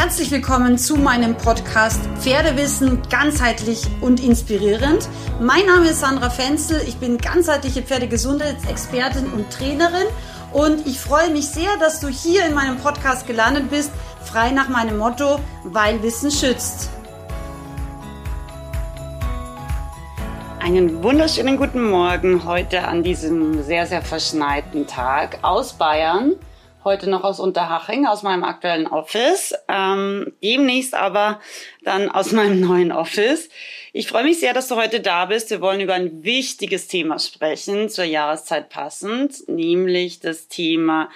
Herzlich willkommen zu meinem Podcast Pferdewissen ganzheitlich und inspirierend. Mein Name ist Sandra Fenzel, ich bin ganzheitliche Pferdegesundheitsexpertin und Trainerin und ich freue mich sehr, dass du hier in meinem Podcast gelandet bist, frei nach meinem Motto, weil Wissen schützt. Einen wunderschönen guten Morgen heute an diesem sehr, sehr verschneiten Tag aus Bayern. Heute noch aus Unterhaching, aus meinem aktuellen Office. Ähm, demnächst aber dann aus meinem neuen Office. Ich freue mich sehr, dass du heute da bist. Wir wollen über ein wichtiges Thema sprechen, zur Jahreszeit passend, nämlich das Thema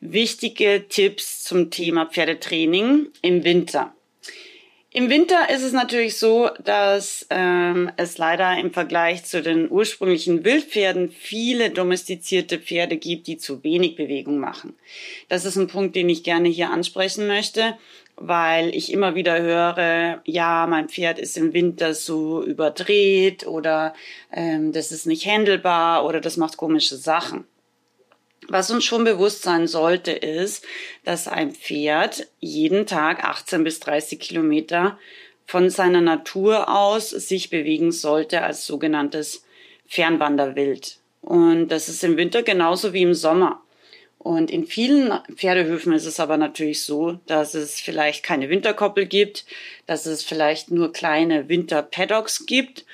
wichtige Tipps zum Thema Pferdetraining im Winter. Im Winter ist es natürlich so, dass ähm, es leider im Vergleich zu den ursprünglichen Wildpferden viele domestizierte Pferde gibt, die zu wenig Bewegung machen. Das ist ein Punkt, den ich gerne hier ansprechen möchte, weil ich immer wieder höre, ja, mein Pferd ist im Winter so überdreht oder ähm, das ist nicht handelbar oder das macht komische Sachen. Was uns schon bewusst sein sollte, ist, dass ein Pferd jeden Tag 18 bis 30 Kilometer von seiner Natur aus sich bewegen sollte als sogenanntes Fernwanderwild. Und das ist im Winter genauso wie im Sommer. Und in vielen Pferdehöfen ist es aber natürlich so, dass es vielleicht keine Winterkoppel gibt, dass es vielleicht nur kleine Winterpaddocks gibt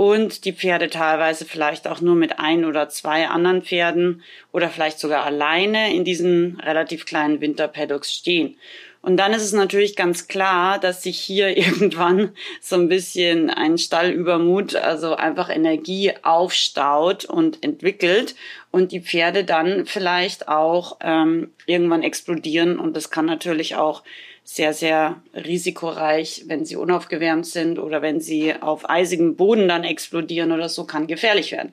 und die Pferde teilweise vielleicht auch nur mit ein oder zwei anderen Pferden oder vielleicht sogar alleine in diesen relativ kleinen Winterpaddocks stehen. Und dann ist es natürlich ganz klar, dass sich hier irgendwann so ein bisschen ein Stallübermut, also einfach Energie aufstaut und entwickelt und die Pferde dann vielleicht auch ähm, irgendwann explodieren. Und das kann natürlich auch sehr, sehr risikoreich, wenn sie unaufgewärmt sind oder wenn sie auf eisigem Boden dann explodieren oder so, kann gefährlich werden.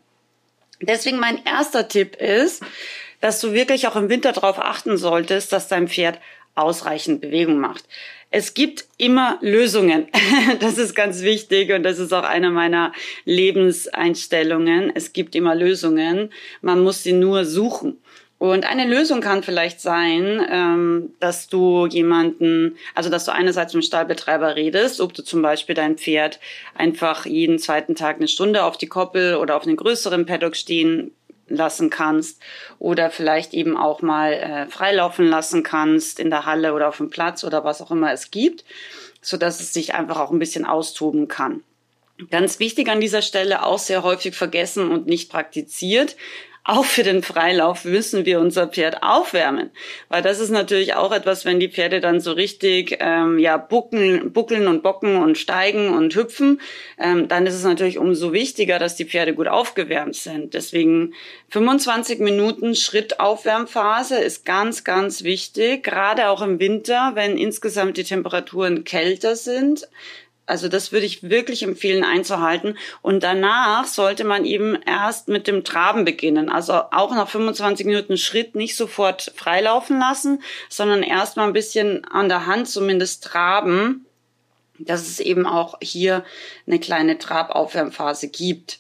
Deswegen mein erster Tipp ist, dass du wirklich auch im Winter darauf achten solltest, dass dein Pferd ausreichend Bewegung macht. Es gibt immer Lösungen. Das ist ganz wichtig und das ist auch eine meiner Lebenseinstellungen. Es gibt immer Lösungen. Man muss sie nur suchen. Und eine Lösung kann vielleicht sein, ähm, dass du jemanden, also dass du einerseits mit dem Stallbetreiber redest, ob du zum Beispiel dein Pferd einfach jeden zweiten Tag eine Stunde auf die Koppel oder auf einen größeren Paddock stehen lassen kannst oder vielleicht eben auch mal äh, freilaufen lassen kannst in der Halle oder auf dem Platz oder was auch immer es gibt, so dass es sich einfach auch ein bisschen austoben kann. Ganz wichtig an dieser Stelle auch sehr häufig vergessen und nicht praktiziert, auch für den Freilauf müssen wir unser Pferd aufwärmen. Weil das ist natürlich auch etwas, wenn die Pferde dann so richtig ähm, ja, buckeln, buckeln und bocken und steigen und hüpfen, ähm, dann ist es natürlich umso wichtiger, dass die Pferde gut aufgewärmt sind. Deswegen 25 Minuten Schrittaufwärmphase ist ganz, ganz wichtig, gerade auch im Winter, wenn insgesamt die Temperaturen kälter sind also das würde ich wirklich empfehlen einzuhalten. Und danach sollte man eben erst mit dem Traben beginnen. Also auch nach 25 Minuten Schritt nicht sofort freilaufen lassen, sondern erst mal ein bisschen an der Hand zumindest traben, dass es eben auch hier eine kleine Trabaufwärmphase gibt.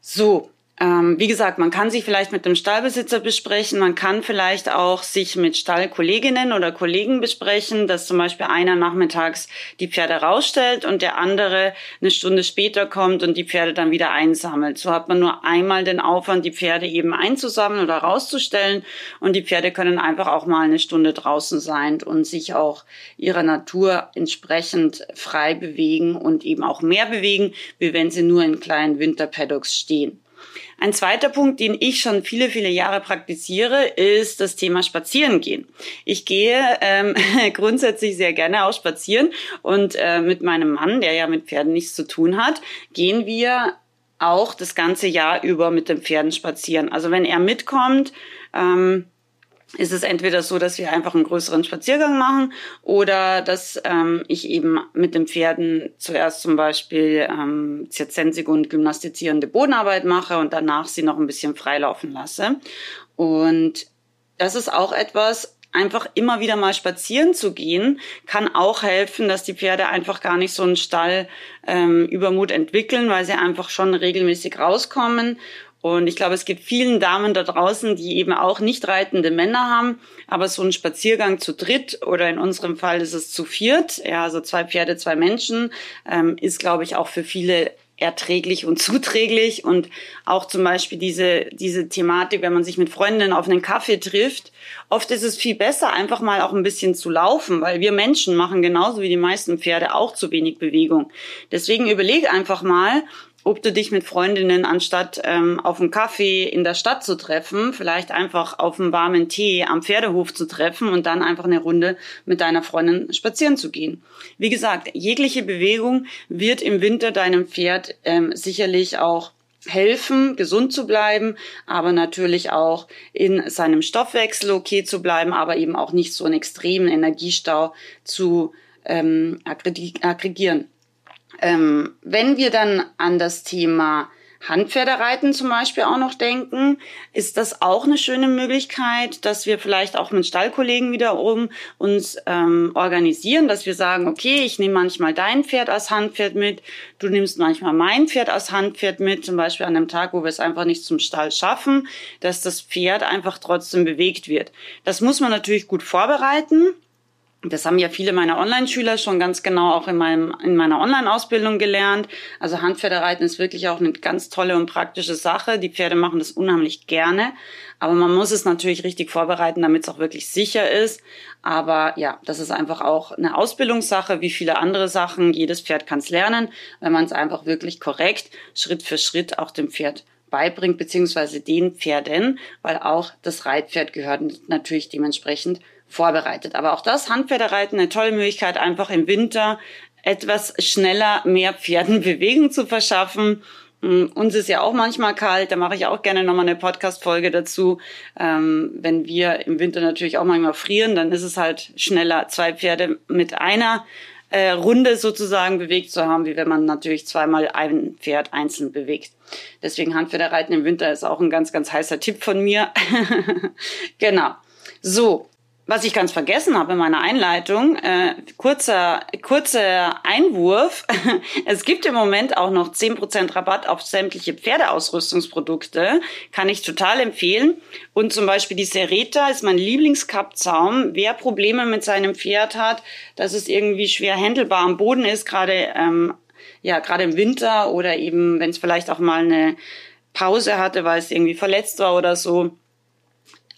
So, wie gesagt, man kann sich vielleicht mit dem Stallbesitzer besprechen, man kann vielleicht auch sich mit Stallkolleginnen oder Kollegen besprechen, dass zum Beispiel einer nachmittags die Pferde rausstellt und der andere eine Stunde später kommt und die Pferde dann wieder einsammelt. So hat man nur einmal den Aufwand, die Pferde eben einzusammeln oder rauszustellen und die Pferde können einfach auch mal eine Stunde draußen sein und sich auch ihrer Natur entsprechend frei bewegen und eben auch mehr bewegen, wie wenn sie nur in kleinen Winterpaddocks stehen. Ein zweiter Punkt, den ich schon viele, viele Jahre praktiziere, ist das Thema Spazierengehen. Ich gehe ähm, grundsätzlich sehr gerne auch spazieren und äh, mit meinem Mann, der ja mit Pferden nichts zu tun hat, gehen wir auch das ganze Jahr über mit den Pferden spazieren. Also wenn er mitkommt, ähm, ist es entweder so, dass wir einfach einen größeren Spaziergang machen oder dass ähm, ich eben mit den Pferden zuerst zum Beispiel ähm, zirzensige und gymnastizierende Bodenarbeit mache und danach sie noch ein bisschen freilaufen lasse. Und das ist auch etwas, einfach immer wieder mal spazieren zu gehen, kann auch helfen, dass die Pferde einfach gar nicht so einen Stallübermut ähm, entwickeln, weil sie einfach schon regelmäßig rauskommen Und ich glaube, es gibt vielen Damen da draußen, die eben auch nicht reitende Männer haben, aber so ein Spaziergang zu dritt oder in unserem Fall ist es zu viert, ja, also zwei Pferde, zwei Menschen, ähm, ist, glaube ich, auch für viele erträglich und zuträglich und auch zum Beispiel diese, diese Thematik, wenn man sich mit Freundinnen auf einen Kaffee trifft. Oft ist es viel besser, einfach mal auch ein bisschen zu laufen, weil wir Menschen machen genauso wie die meisten Pferde auch zu wenig Bewegung. Deswegen überleg einfach mal, ob du dich mit Freundinnen anstatt ähm, auf einen Kaffee in der Stadt zu treffen, vielleicht einfach auf einen warmen Tee am Pferdehof zu treffen und dann einfach eine Runde mit deiner Freundin spazieren zu gehen. Wie gesagt, jegliche Bewegung wird im Winter deinem Pferd ähm, sicherlich auch helfen, gesund zu bleiben, aber natürlich auch in seinem Stoffwechsel okay zu bleiben, aber eben auch nicht so einen extremen Energiestau zu ähm, aggregieren. Ähm, wenn wir dann an das Thema Handpferdereiten zum Beispiel auch noch denken, ist das auch eine schöne Möglichkeit, dass wir vielleicht auch mit Stallkollegen wiederum uns ähm, organisieren, dass wir sagen, okay, ich nehme manchmal dein Pferd als Handpferd mit, du nimmst manchmal mein Pferd als Handpferd mit, zum Beispiel an einem Tag, wo wir es einfach nicht zum Stall schaffen, dass das Pferd einfach trotzdem bewegt wird. Das muss man natürlich gut vorbereiten. Das haben ja viele meiner Online-Schüler schon ganz genau auch in, meinem, in meiner Online-Ausbildung gelernt. Also Handpferdereiten ist wirklich auch eine ganz tolle und praktische Sache. Die Pferde machen das unheimlich gerne. Aber man muss es natürlich richtig vorbereiten, damit es auch wirklich sicher ist. Aber ja, das ist einfach auch eine Ausbildungssache, wie viele andere Sachen. Jedes Pferd kann es lernen, wenn man es einfach wirklich korrekt, Schritt für Schritt auch dem Pferd beibringt, beziehungsweise den Pferden, weil auch das Reitpferd gehört natürlich dementsprechend vorbereitet. Aber auch das Handpferdereiten eine tolle Möglichkeit, einfach im Winter etwas schneller mehr Pferden Bewegung zu verschaffen. Um, uns ist ja auch manchmal kalt, da mache ich auch gerne nochmal eine Podcast-Folge dazu. Ähm, wenn wir im Winter natürlich auch manchmal frieren, dann ist es halt schneller, zwei Pferde mit einer äh, Runde sozusagen bewegt zu haben, wie wenn man natürlich zweimal ein Pferd einzeln bewegt. Deswegen Handpferdereiten im Winter ist auch ein ganz, ganz heißer Tipp von mir. genau. So, was ich ganz vergessen habe in meiner Einleitung, äh, kurzer, kurzer Einwurf. es gibt im Moment auch noch zehn Prozent Rabatt auf sämtliche Pferdeausrüstungsprodukte. Kann ich total empfehlen. Und zum Beispiel die Sereta ist mein Lieblingskappzaum. Wer Probleme mit seinem Pferd hat, dass es irgendwie schwer händelbar am Boden ist, gerade ähm, ja gerade im Winter oder eben wenn es vielleicht auch mal eine Pause hatte, weil es irgendwie verletzt war oder so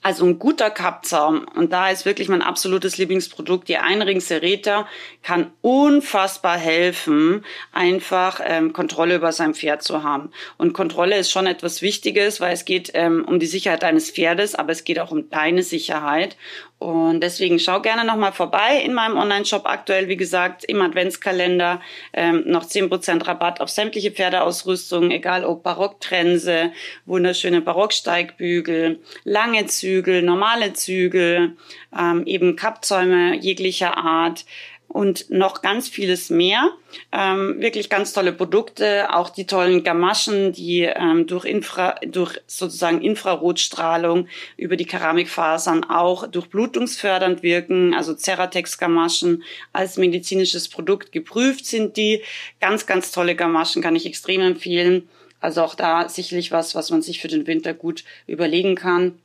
also ein guter Kappzaum, und da ist wirklich mein absolutes Lieblingsprodukt, die Einring Sereta, kann unfassbar helfen, einfach ähm, Kontrolle über sein Pferd zu haben. Und Kontrolle ist schon etwas Wichtiges, weil es geht ähm, um die Sicherheit deines Pferdes, aber es geht auch um deine Sicherheit. Und deswegen schau gerne nochmal vorbei in meinem Online-Shop aktuell, wie gesagt, im Adventskalender ähm, noch zehn Prozent Rabatt auf sämtliche Pferdeausrüstung, egal ob Barocktrense, wunderschöne Barocksteigbügel, lange Zügel, normale Zügel, ähm, eben Kappzäume jeglicher Art, und noch ganz vieles mehr. Ähm, wirklich ganz tolle Produkte, auch die tollen Gamaschen, die ähm, durch, Infra, durch sozusagen Infrarotstrahlung über die Keramikfasern auch durchblutungsfördernd wirken. Also Ceratex-Gamaschen als medizinisches Produkt geprüft sind die. Ganz, ganz tolle Gamaschen kann ich extrem empfehlen. Also auch da sicherlich was, was man sich für den Winter gut überlegen kann.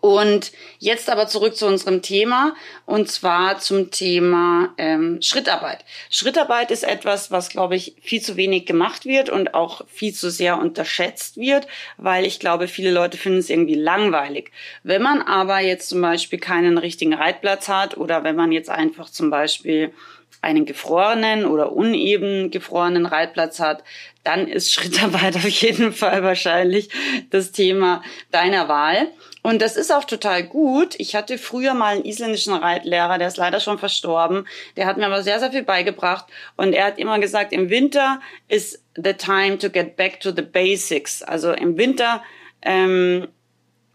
Und jetzt aber zurück zu unserem Thema und zwar zum Thema ähm, Schrittarbeit. Schrittarbeit ist etwas, was, glaube ich, viel zu wenig gemacht wird und auch viel zu sehr unterschätzt wird, weil ich glaube, viele Leute finden es irgendwie langweilig. Wenn man aber jetzt zum Beispiel keinen richtigen Reitplatz hat oder wenn man jetzt einfach zum Beispiel einen gefrorenen oder uneben gefrorenen Reitplatz hat, dann ist Schrittarbeit auf jeden Fall wahrscheinlich das Thema deiner Wahl. Und das ist auch total gut. Ich hatte früher mal einen isländischen Reitlehrer, der ist leider schon verstorben. Der hat mir aber sehr, sehr viel beigebracht. Und er hat immer gesagt, im Winter ist the time to get back to the basics. Also im Winter ähm,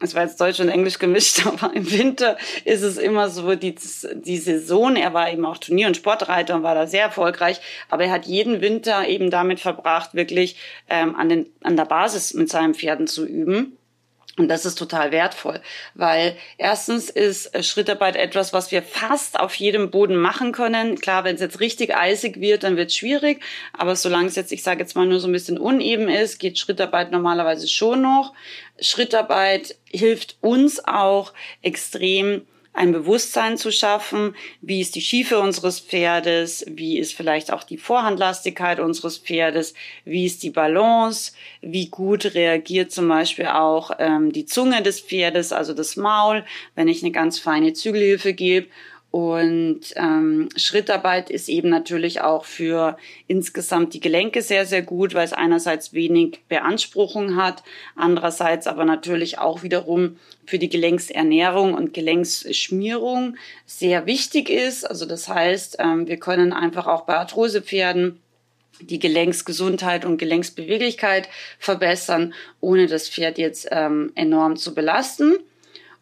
es war jetzt Deutsch und Englisch gemischt, aber im Winter ist es immer so, die, die Saison, er war eben auch Turnier- und Sportreiter und war da sehr erfolgreich, aber er hat jeden Winter eben damit verbracht, wirklich ähm, an, den, an der Basis mit seinen Pferden zu üben. Und das ist total wertvoll, weil erstens ist äh, Schrittarbeit etwas, was wir fast auf jedem Boden machen können. Klar, wenn es jetzt richtig eisig wird, dann wird es schwierig. Aber solange es jetzt, ich sage jetzt mal, nur so ein bisschen uneben ist, geht Schrittarbeit normalerweise schon noch. Schrittarbeit hilft uns auch extrem, ein Bewusstsein zu schaffen, wie ist die Schiefe unseres Pferdes, wie ist vielleicht auch die Vorhandlastigkeit unseres Pferdes, wie ist die Balance, wie gut reagiert zum Beispiel auch ähm, die Zunge des Pferdes, also das Maul, wenn ich eine ganz feine Zügelhilfe gebe und ähm, Schrittarbeit ist eben natürlich auch für insgesamt die Gelenke sehr, sehr gut, weil es einerseits wenig Beanspruchung hat, andererseits aber natürlich auch wiederum für die Gelenksernährung und Gelenksschmierung sehr wichtig ist. Also das heißt, ähm, wir können einfach auch bei Arthrosepferden die Gelenksgesundheit und Gelenksbeweglichkeit verbessern, ohne das Pferd jetzt ähm, enorm zu belasten.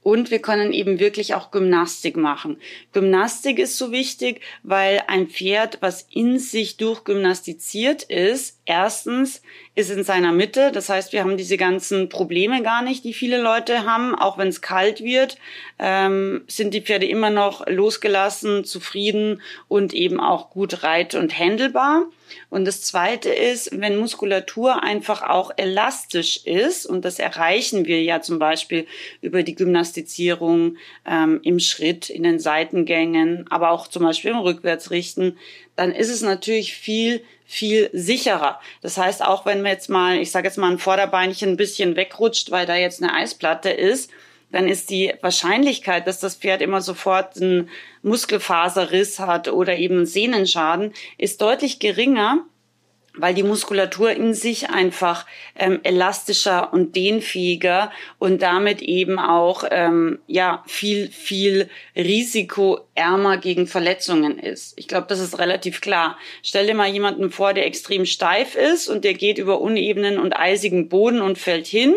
Und wir können eben wirklich auch Gymnastik machen. Gymnastik ist so wichtig, weil ein Pferd, was in sich durchgymnastiziert ist, erstens ist in seiner Mitte. Das heißt, wir haben diese ganzen Probleme gar nicht, die viele Leute haben. Auch wenn es kalt wird, ähm, sind die Pferde immer noch losgelassen, zufrieden und eben auch gut reit- und händelbar. Und das Zweite ist, wenn Muskulatur einfach auch elastisch ist, und das erreichen wir ja zum Beispiel über die Gymnastizierung ähm, im Schritt, in den Seitengängen, aber auch zum Beispiel im Rückwärtsrichten, dann ist es natürlich viel, viel sicherer. Das heißt, auch wenn wir jetzt mal, ich sage jetzt mal ein Vorderbeinchen ein bisschen wegrutscht, weil da jetzt eine Eisplatte ist, dann ist die Wahrscheinlichkeit, dass das Pferd immer sofort einen Muskelfaserriss hat oder eben einen Sehnenschaden, ist deutlich geringer, weil die Muskulatur in sich einfach ähm, elastischer und dehnfähiger und damit eben auch ähm, ja viel viel risikoärmer gegen Verletzungen ist. Ich glaube, das ist relativ klar. Stell dir mal jemanden vor, der extrem steif ist und der geht über unebenen und eisigen Boden und fällt hin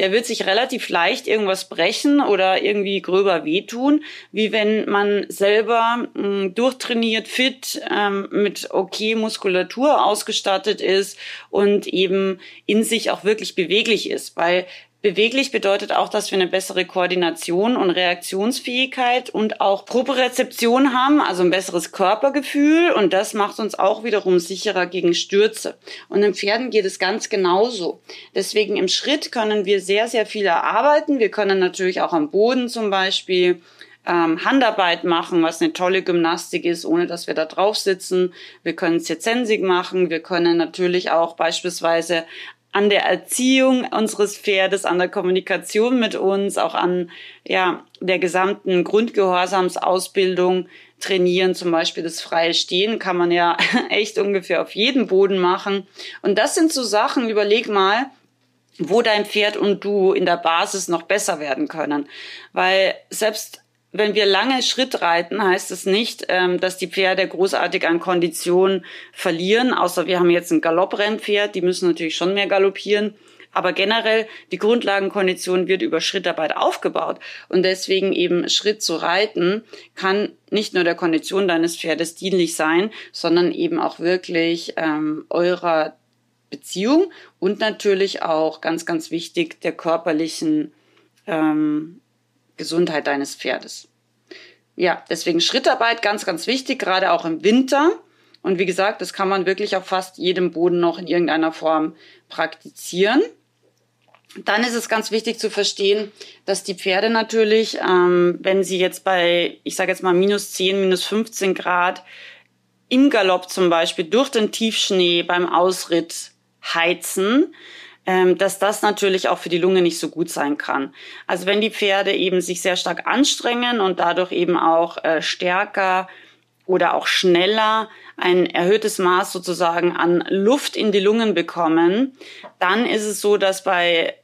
der wird sich relativ leicht irgendwas brechen oder irgendwie gröber wehtun, wie wenn man selber mh, hm, durchtrainiert, fit, ähm, mit okay Muskulatur ausgestattet ist und eben in sich auch wirklich beweglich ist. Weil Beweglich bedeutet auch, dass wir eine bessere Koordination und Reaktionsfähigkeit und auch Propriozeption haben, also ein besseres Körpergefühl und das macht uns auch wiederum sicherer gegen Stürze. Und im Pferden geht es ganz genauso. Deswegen im Schritt können wir sehr, sehr viel erarbeiten. Wir können natürlich auch am Boden zum Beispiel ähm, Handarbeit machen, was eine tolle Gymnastik ist, ohne dass wir da drauf sitzen. Wir können Zirzensik machen. Wir können natürlich auch beispielsweise an der Erziehung unseres Pferdes, an der Kommunikation mit uns, auch an ja, der gesamten Grundgehorsamsausbildung trainieren. Zum Beispiel das freie Stehen kann man ja echt ungefähr auf jedem Boden machen. Und das sind so Sachen, überleg mal, wo dein Pferd und du in der Basis noch besser werden können. Weil selbst wenn wir lange Schritt reiten, heißt es nicht, ähm, dass die Pferde großartig an Kondition verlieren, außer wir haben jetzt ein Galopprennpferd, die müssen natürlich schon mehr galoppieren. Aber generell, die Grundlagenkondition wird über Schrittarbeit aufgebaut. Und deswegen eben Schritt zu reiten kann nicht nur der Kondition deines Pferdes dienlich sein, sondern eben auch wirklich ähm, eurer Beziehung und natürlich auch ganz, ganz wichtig der körperlichen ähm, Gesundheit deines Pferdes. Ja, deswegen Schrittarbeit ganz, ganz wichtig, gerade auch im Winter. Und wie gesagt, das kann man wirklich auf fast jedem Boden noch in irgendeiner Form praktizieren. Dann ist es ganz wichtig zu verstehen, dass die Pferde natürlich, ähm, wenn sie jetzt bei, ich sage jetzt mal minus 10, minus 15 Grad im Galopp zum Beispiel durch den Tiefschnee beim Ausritt heizen, dass das natürlich auch für die Lunge nicht so gut sein kann. Also wenn die Pferde eben sich sehr stark anstrengen und dadurch eben auch äh, stärker oder auch schneller ein erhöhtes Maß sozusagen an Luft in die Lungen bekommen, dann ist es so, dass bei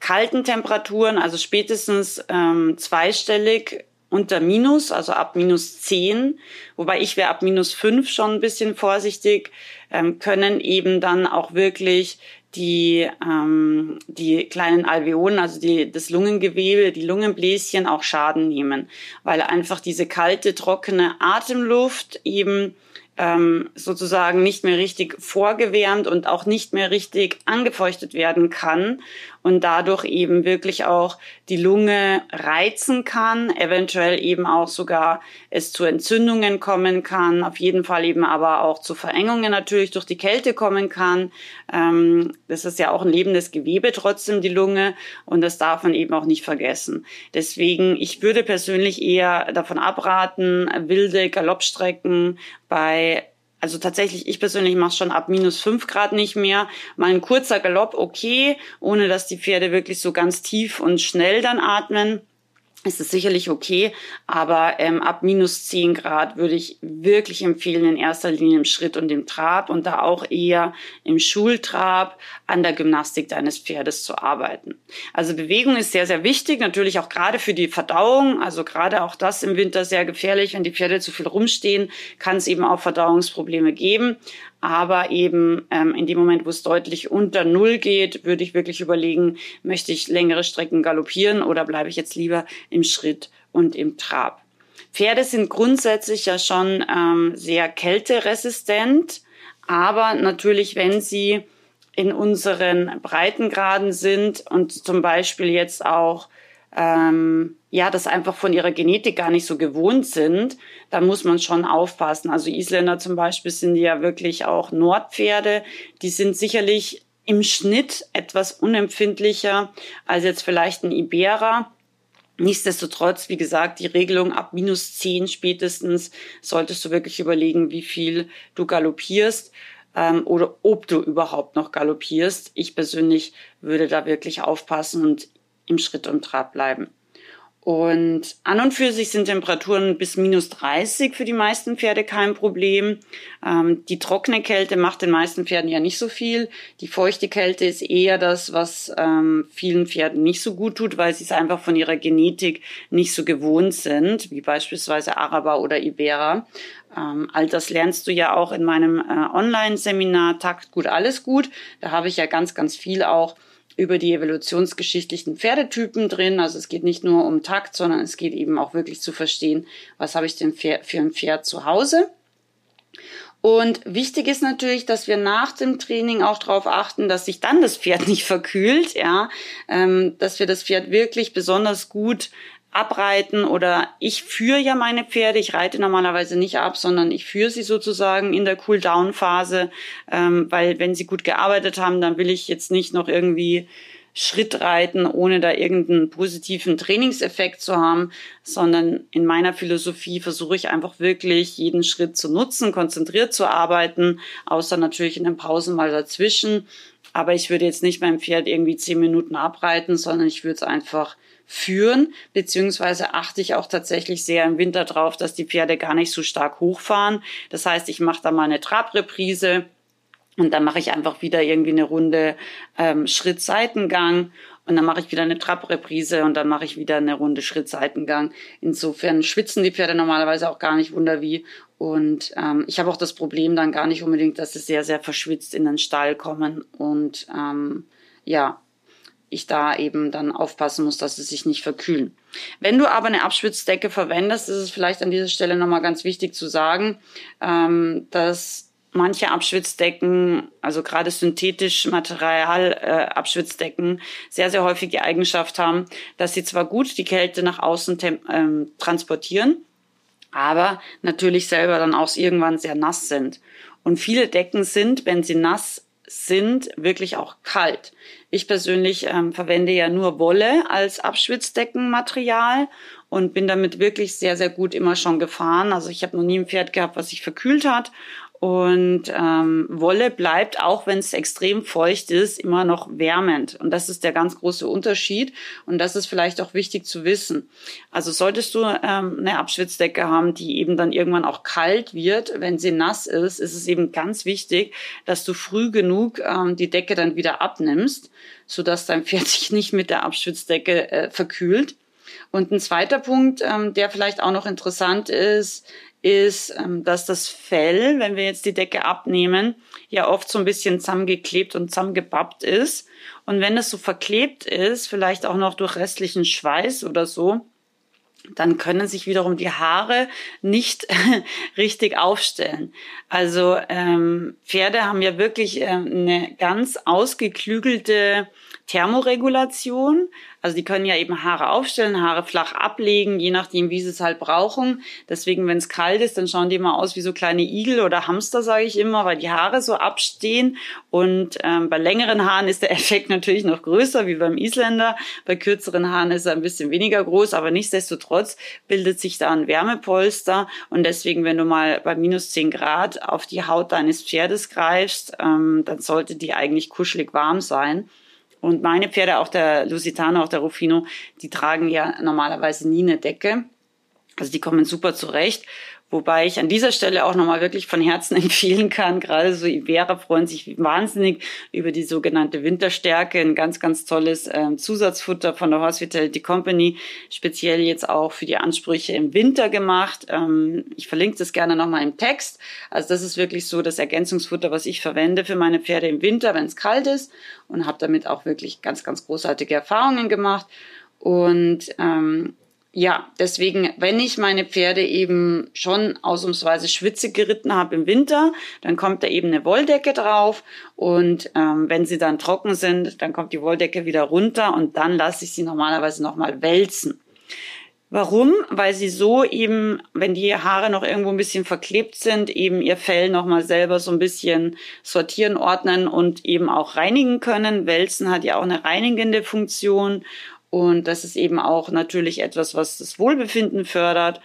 kalten Temperaturen, also spätestens ähm, zweistellig unter Minus, also ab minus 10, wobei ich wäre ab minus 5 schon ein bisschen vorsichtig, ähm, können eben dann auch wirklich die, ähm, die kleinen Alveolen, also die, das Lungengewebe, die Lungenbläschen auch Schaden nehmen, weil einfach diese kalte, trockene Atemluft eben ähm, sozusagen nicht mehr richtig vorgewärmt und auch nicht mehr richtig angefeuchtet werden kann und dadurch eben wirklich auch die Lunge reizen kann, eventuell eben auch sogar es zu Entzündungen kommen kann, auf jeden Fall eben aber auch zu Verengungen natürlich durch die Kälte kommen kann. Ähm, das ist ja auch ein lebendes Gewebe trotzdem, die Lunge, und das darf man eben auch nicht vergessen. Deswegen, ich würde persönlich eher davon abraten, wilde Galoppstrecken bei also tatsächlich, ich persönlich mache schon ab minus fünf Grad nicht mehr. Mal ein kurzer Galopp, okay, ohne dass die Pferde wirklich so ganz tief und schnell dann atmen ist es sicherlich okay, aber ähm, ab minus 10 Grad würde ich wirklich empfehlen, in erster Linie im Schritt und im Trab und da auch eher im Schultrab an der Gymnastik deines Pferdes zu arbeiten. Also Bewegung ist sehr, sehr wichtig, natürlich auch gerade für die Verdauung, also gerade auch das im Winter sehr gefährlich, wenn die Pferde zu viel rumstehen, kann es eben auch Verdauungsprobleme geben. Aber eben ähm, in dem Moment, wo es deutlich unter Null geht, würde ich wirklich überlegen, möchte ich längere Strecken galoppieren oder bleibe ich jetzt lieber im Schritt und im Trab. Pferde sind grundsätzlich ja schon ähm, sehr kälteresistent, aber natürlich, wenn sie in unseren Breitengraden sind und zum Beispiel jetzt auch ähm, ja, das einfach von ihrer Genetik gar nicht so gewohnt sind, da muss man schon aufpassen. Also Isländer zum Beispiel sind ja wirklich auch Nordpferde. Die sind sicherlich im Schnitt etwas unempfindlicher als jetzt vielleicht ein Iberer. Nichtsdestotrotz, wie gesagt, die Regelung ab minus zehn spätestens solltest du wirklich überlegen, wie viel du galoppierst ähm, oder ob du überhaupt noch galoppierst. Ich persönlich würde da wirklich aufpassen und im Schritt und Trab bleiben. Und an und für sich sind Temperaturen bis minus 30 für die meisten Pferde kein Problem. Ähm, die trockene Kälte macht den meisten Pferden ja nicht so viel. Die feuchte Kälte ist eher das, was ähm, vielen Pferden nicht so gut tut, weil sie es einfach von ihrer Genetik nicht so gewohnt sind, wie beispielsweise Araber oder Ibera. Ähm, all das lernst du ja auch in meinem äh, Online-Seminar Takt gut, alles gut. Da habe ich ja ganz, ganz viel auch über die evolutionsgeschichtlichen Pferdetypen drin. Also es geht nicht nur um Takt, sondern es geht eben auch wirklich zu verstehen, was habe ich denn für ein Pferd zu Hause. Und wichtig ist natürlich, dass wir nach dem Training auch darauf achten, dass sich dann das Pferd nicht verkühlt, ja, ähm, dass wir das Pferd wirklich besonders gut abreiten oder ich führe ja meine Pferde, ich reite normalerweise nicht ab, sondern ich führe sie sozusagen in der Cool-Down-Phase, ähm, weil wenn sie gut gearbeitet haben, dann will ich jetzt nicht noch irgendwie Schritt reiten, ohne da irgendeinen positiven Trainingseffekt zu haben, sondern in meiner Philosophie versuche ich einfach wirklich jeden Schritt zu nutzen, konzentriert zu arbeiten, außer natürlich in den Pausen mal dazwischen. Aber ich würde jetzt nicht beim Pferd irgendwie zehn Minuten abreiten, sondern ich würde es einfach führen, beziehungsweise achte ich auch tatsächlich sehr im Winter drauf, dass die Pferde gar nicht so stark hochfahren. Das heißt, ich mache da mal eine Trabreprise und dann mache ich einfach wieder irgendwie eine Runde ähm, Schritt-Seitengang und dann mache ich wieder eine Trabreprise und dann mache ich wieder eine Runde Schritt-Seitengang. Insofern schwitzen die Pferde normalerweise auch gar nicht wunder wie. Und ähm, ich habe auch das Problem dann gar nicht unbedingt, dass sie sehr, sehr verschwitzt in den Stall kommen. Und ähm, ja, ich da eben dann aufpassen muss, dass sie sich nicht verkühlen. Wenn du aber eine Abschwitzdecke verwendest, ist es vielleicht an dieser Stelle nochmal ganz wichtig zu sagen, ähm, dass manche Abschwitzdecken, also gerade synthetisch Material äh, Abschwitzdecken, sehr, sehr häufig die Eigenschaft haben, dass sie zwar gut die Kälte nach außen ähm, transportieren, aber natürlich selber dann auch irgendwann sehr nass sind. Und viele Decken sind, wenn sie nass sind wirklich auch kalt. Ich persönlich ähm, verwende ja nur Wolle als Abschwitzdeckenmaterial und bin damit wirklich sehr, sehr gut immer schon gefahren. Also ich habe noch nie ein Pferd gehabt, was sich verkühlt hat. Und ähm, Wolle bleibt, auch wenn es extrem feucht ist, immer noch wärmend. Und das ist der ganz große Unterschied. Und das ist vielleicht auch wichtig zu wissen. Also solltest du ähm, eine Abschwitzdecke haben, die eben dann irgendwann auch kalt wird, wenn sie nass ist, ist es eben ganz wichtig, dass du früh genug ähm, die Decke dann wieder abnimmst, sodass dein Pferd sich nicht mit der Abschwitzdecke äh, verkühlt. Und ein zweiter Punkt, ähm, der vielleicht auch noch interessant ist, ist, ähm, dass das Fell, wenn wir jetzt die Decke abnehmen, ja oft so ein bisschen zusammengeklebt und zusammengebappt ist. Und wenn es so verklebt ist, vielleicht auch noch durch restlichen Schweiß oder so, dann können sich wiederum die Haare nicht richtig aufstellen. Also ähm, Pferde haben ja wirklich äh, eine ganz ausgeklügelte Thermoregulation. Also die können ja eben Haare aufstellen, Haare flach ablegen, je nachdem, wie sie es halt brauchen. Deswegen, wenn es kalt ist, dann schauen die mal aus wie so kleine Igel oder Hamster, sage ich immer, weil die Haare so abstehen. Und ähm, bei längeren Haaren ist der Effekt natürlich noch größer, wie beim Isländer. Bei kürzeren Haaren ist er ein bisschen weniger groß, aber nichtsdestotrotz bildet sich da ein Wärmepolster. Und deswegen, wenn du mal bei minus 10 Grad auf die Haut deines Pferdes greifst, ähm, dann sollte die eigentlich kuschelig warm sein. Und meine Pferde, auch der Lusitano, auch der Rufino, die tragen ja normalerweise nie eine Decke. Also die kommen super zurecht. Wobei ich an dieser Stelle auch nochmal wirklich von Herzen empfehlen kann, gerade so Ibera freuen sich wahnsinnig über die sogenannte Winterstärke, ein ganz, ganz tolles ähm, Zusatzfutter von der Hospitality Company, speziell jetzt auch für die Ansprüche im Winter gemacht. Ähm, ich verlinke das gerne nochmal im Text. Also das ist wirklich so das Ergänzungsfutter, was ich verwende für meine Pferde im Winter, wenn es kalt ist und habe damit auch wirklich ganz, ganz großartige Erfahrungen gemacht. Und ähm, ja, deswegen, wenn ich meine Pferde eben schon ausnahmsweise schwitzig geritten habe im Winter, dann kommt da eben eine Wolldecke drauf und ähm, wenn sie dann trocken sind, dann kommt die Wolldecke wieder runter und dann lasse ich sie normalerweise nochmal wälzen. Warum? Weil sie so eben, wenn die Haare noch irgendwo ein bisschen verklebt sind, eben ihr Fell nochmal selber so ein bisschen sortieren, ordnen und eben auch reinigen können. Wälzen hat ja auch eine reinigende Funktion und das ist eben auch natürlich etwas, was das Wohlbefinden fördert.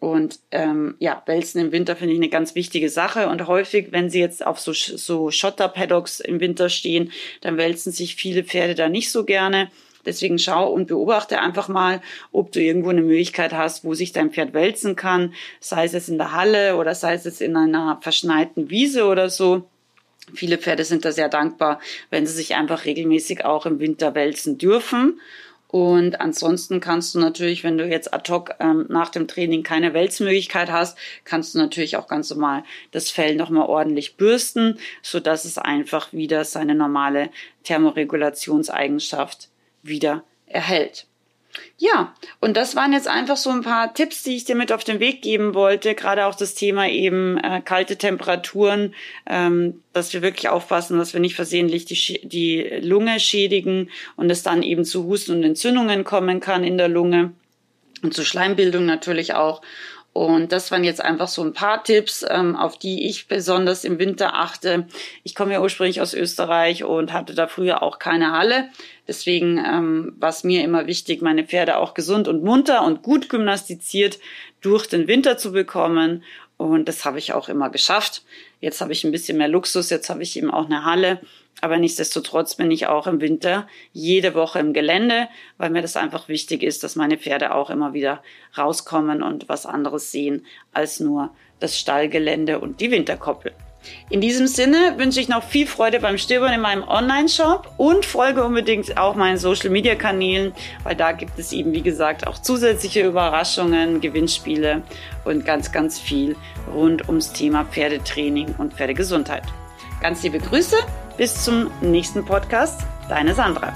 Und ähm, ja, Wälzen im Winter finde ich eine ganz wichtige Sache. Und häufig, wenn sie jetzt auf so, so Schotterpaddocks im Winter stehen, dann wälzen sich viele Pferde da nicht so gerne. Deswegen schau und beobachte einfach mal, ob du irgendwo eine Möglichkeit hast, wo sich dein Pferd wälzen kann, sei es in der Halle oder sei es in einer verschneiten Wiese oder so. Viele Pferde sind da sehr dankbar, wenn sie sich einfach regelmäßig auch im Winter wälzen dürfen. Und ansonsten kannst du natürlich, wenn du jetzt ad hoc ähm, nach dem Training keine Wälzmöglichkeit hast, kannst du natürlich auch ganz normal das Fell nochmal ordentlich bürsten, so dass es einfach wieder seine normale Thermoregulationseigenschaft wieder erhält. Ja, und das waren jetzt einfach so ein paar Tipps, die ich dir mit auf den Weg geben wollte. Gerade auch das Thema eben äh, kalte Temperaturen, ähm, dass wir wirklich aufpassen, dass wir nicht versehentlich die, die Lunge schädigen und es dann eben zu Husten und Entzündungen kommen kann in der Lunge und zu Schleimbildung natürlich auch. Und das waren jetzt einfach so ein paar Tipps, ähm, auf die ich besonders im Winter achte. Ich komme ja ursprünglich aus Österreich und hatte da früher auch keine Halle. Deswegen ähm, war es mir immer wichtig, meine Pferde auch gesund und munter und gut gymnastiziert durch den Winter zu bekommen. Und das habe ich auch immer geschafft. Jetzt habe ich ein bisschen mehr Luxus, jetzt habe ich eben auch eine Halle. Aber nichtsdestotrotz bin ich auch im Winter jede Woche im Gelände, weil mir das einfach wichtig ist, dass meine Pferde auch immer wieder rauskommen und was anderes sehen als nur das Stallgelände und die Winterkoppel. In diesem Sinne wünsche ich noch viel Freude beim Stöbern in meinem Online-Shop und folge unbedingt auch meinen Social-Media-Kanälen, weil da gibt es eben, wie gesagt, auch zusätzliche Überraschungen, Gewinnspiele und ganz, ganz viel rund ums Thema Pferdetraining und Pferdegesundheit. Ganz liebe Grüße bis zum nächsten Podcast. Deine Sandra.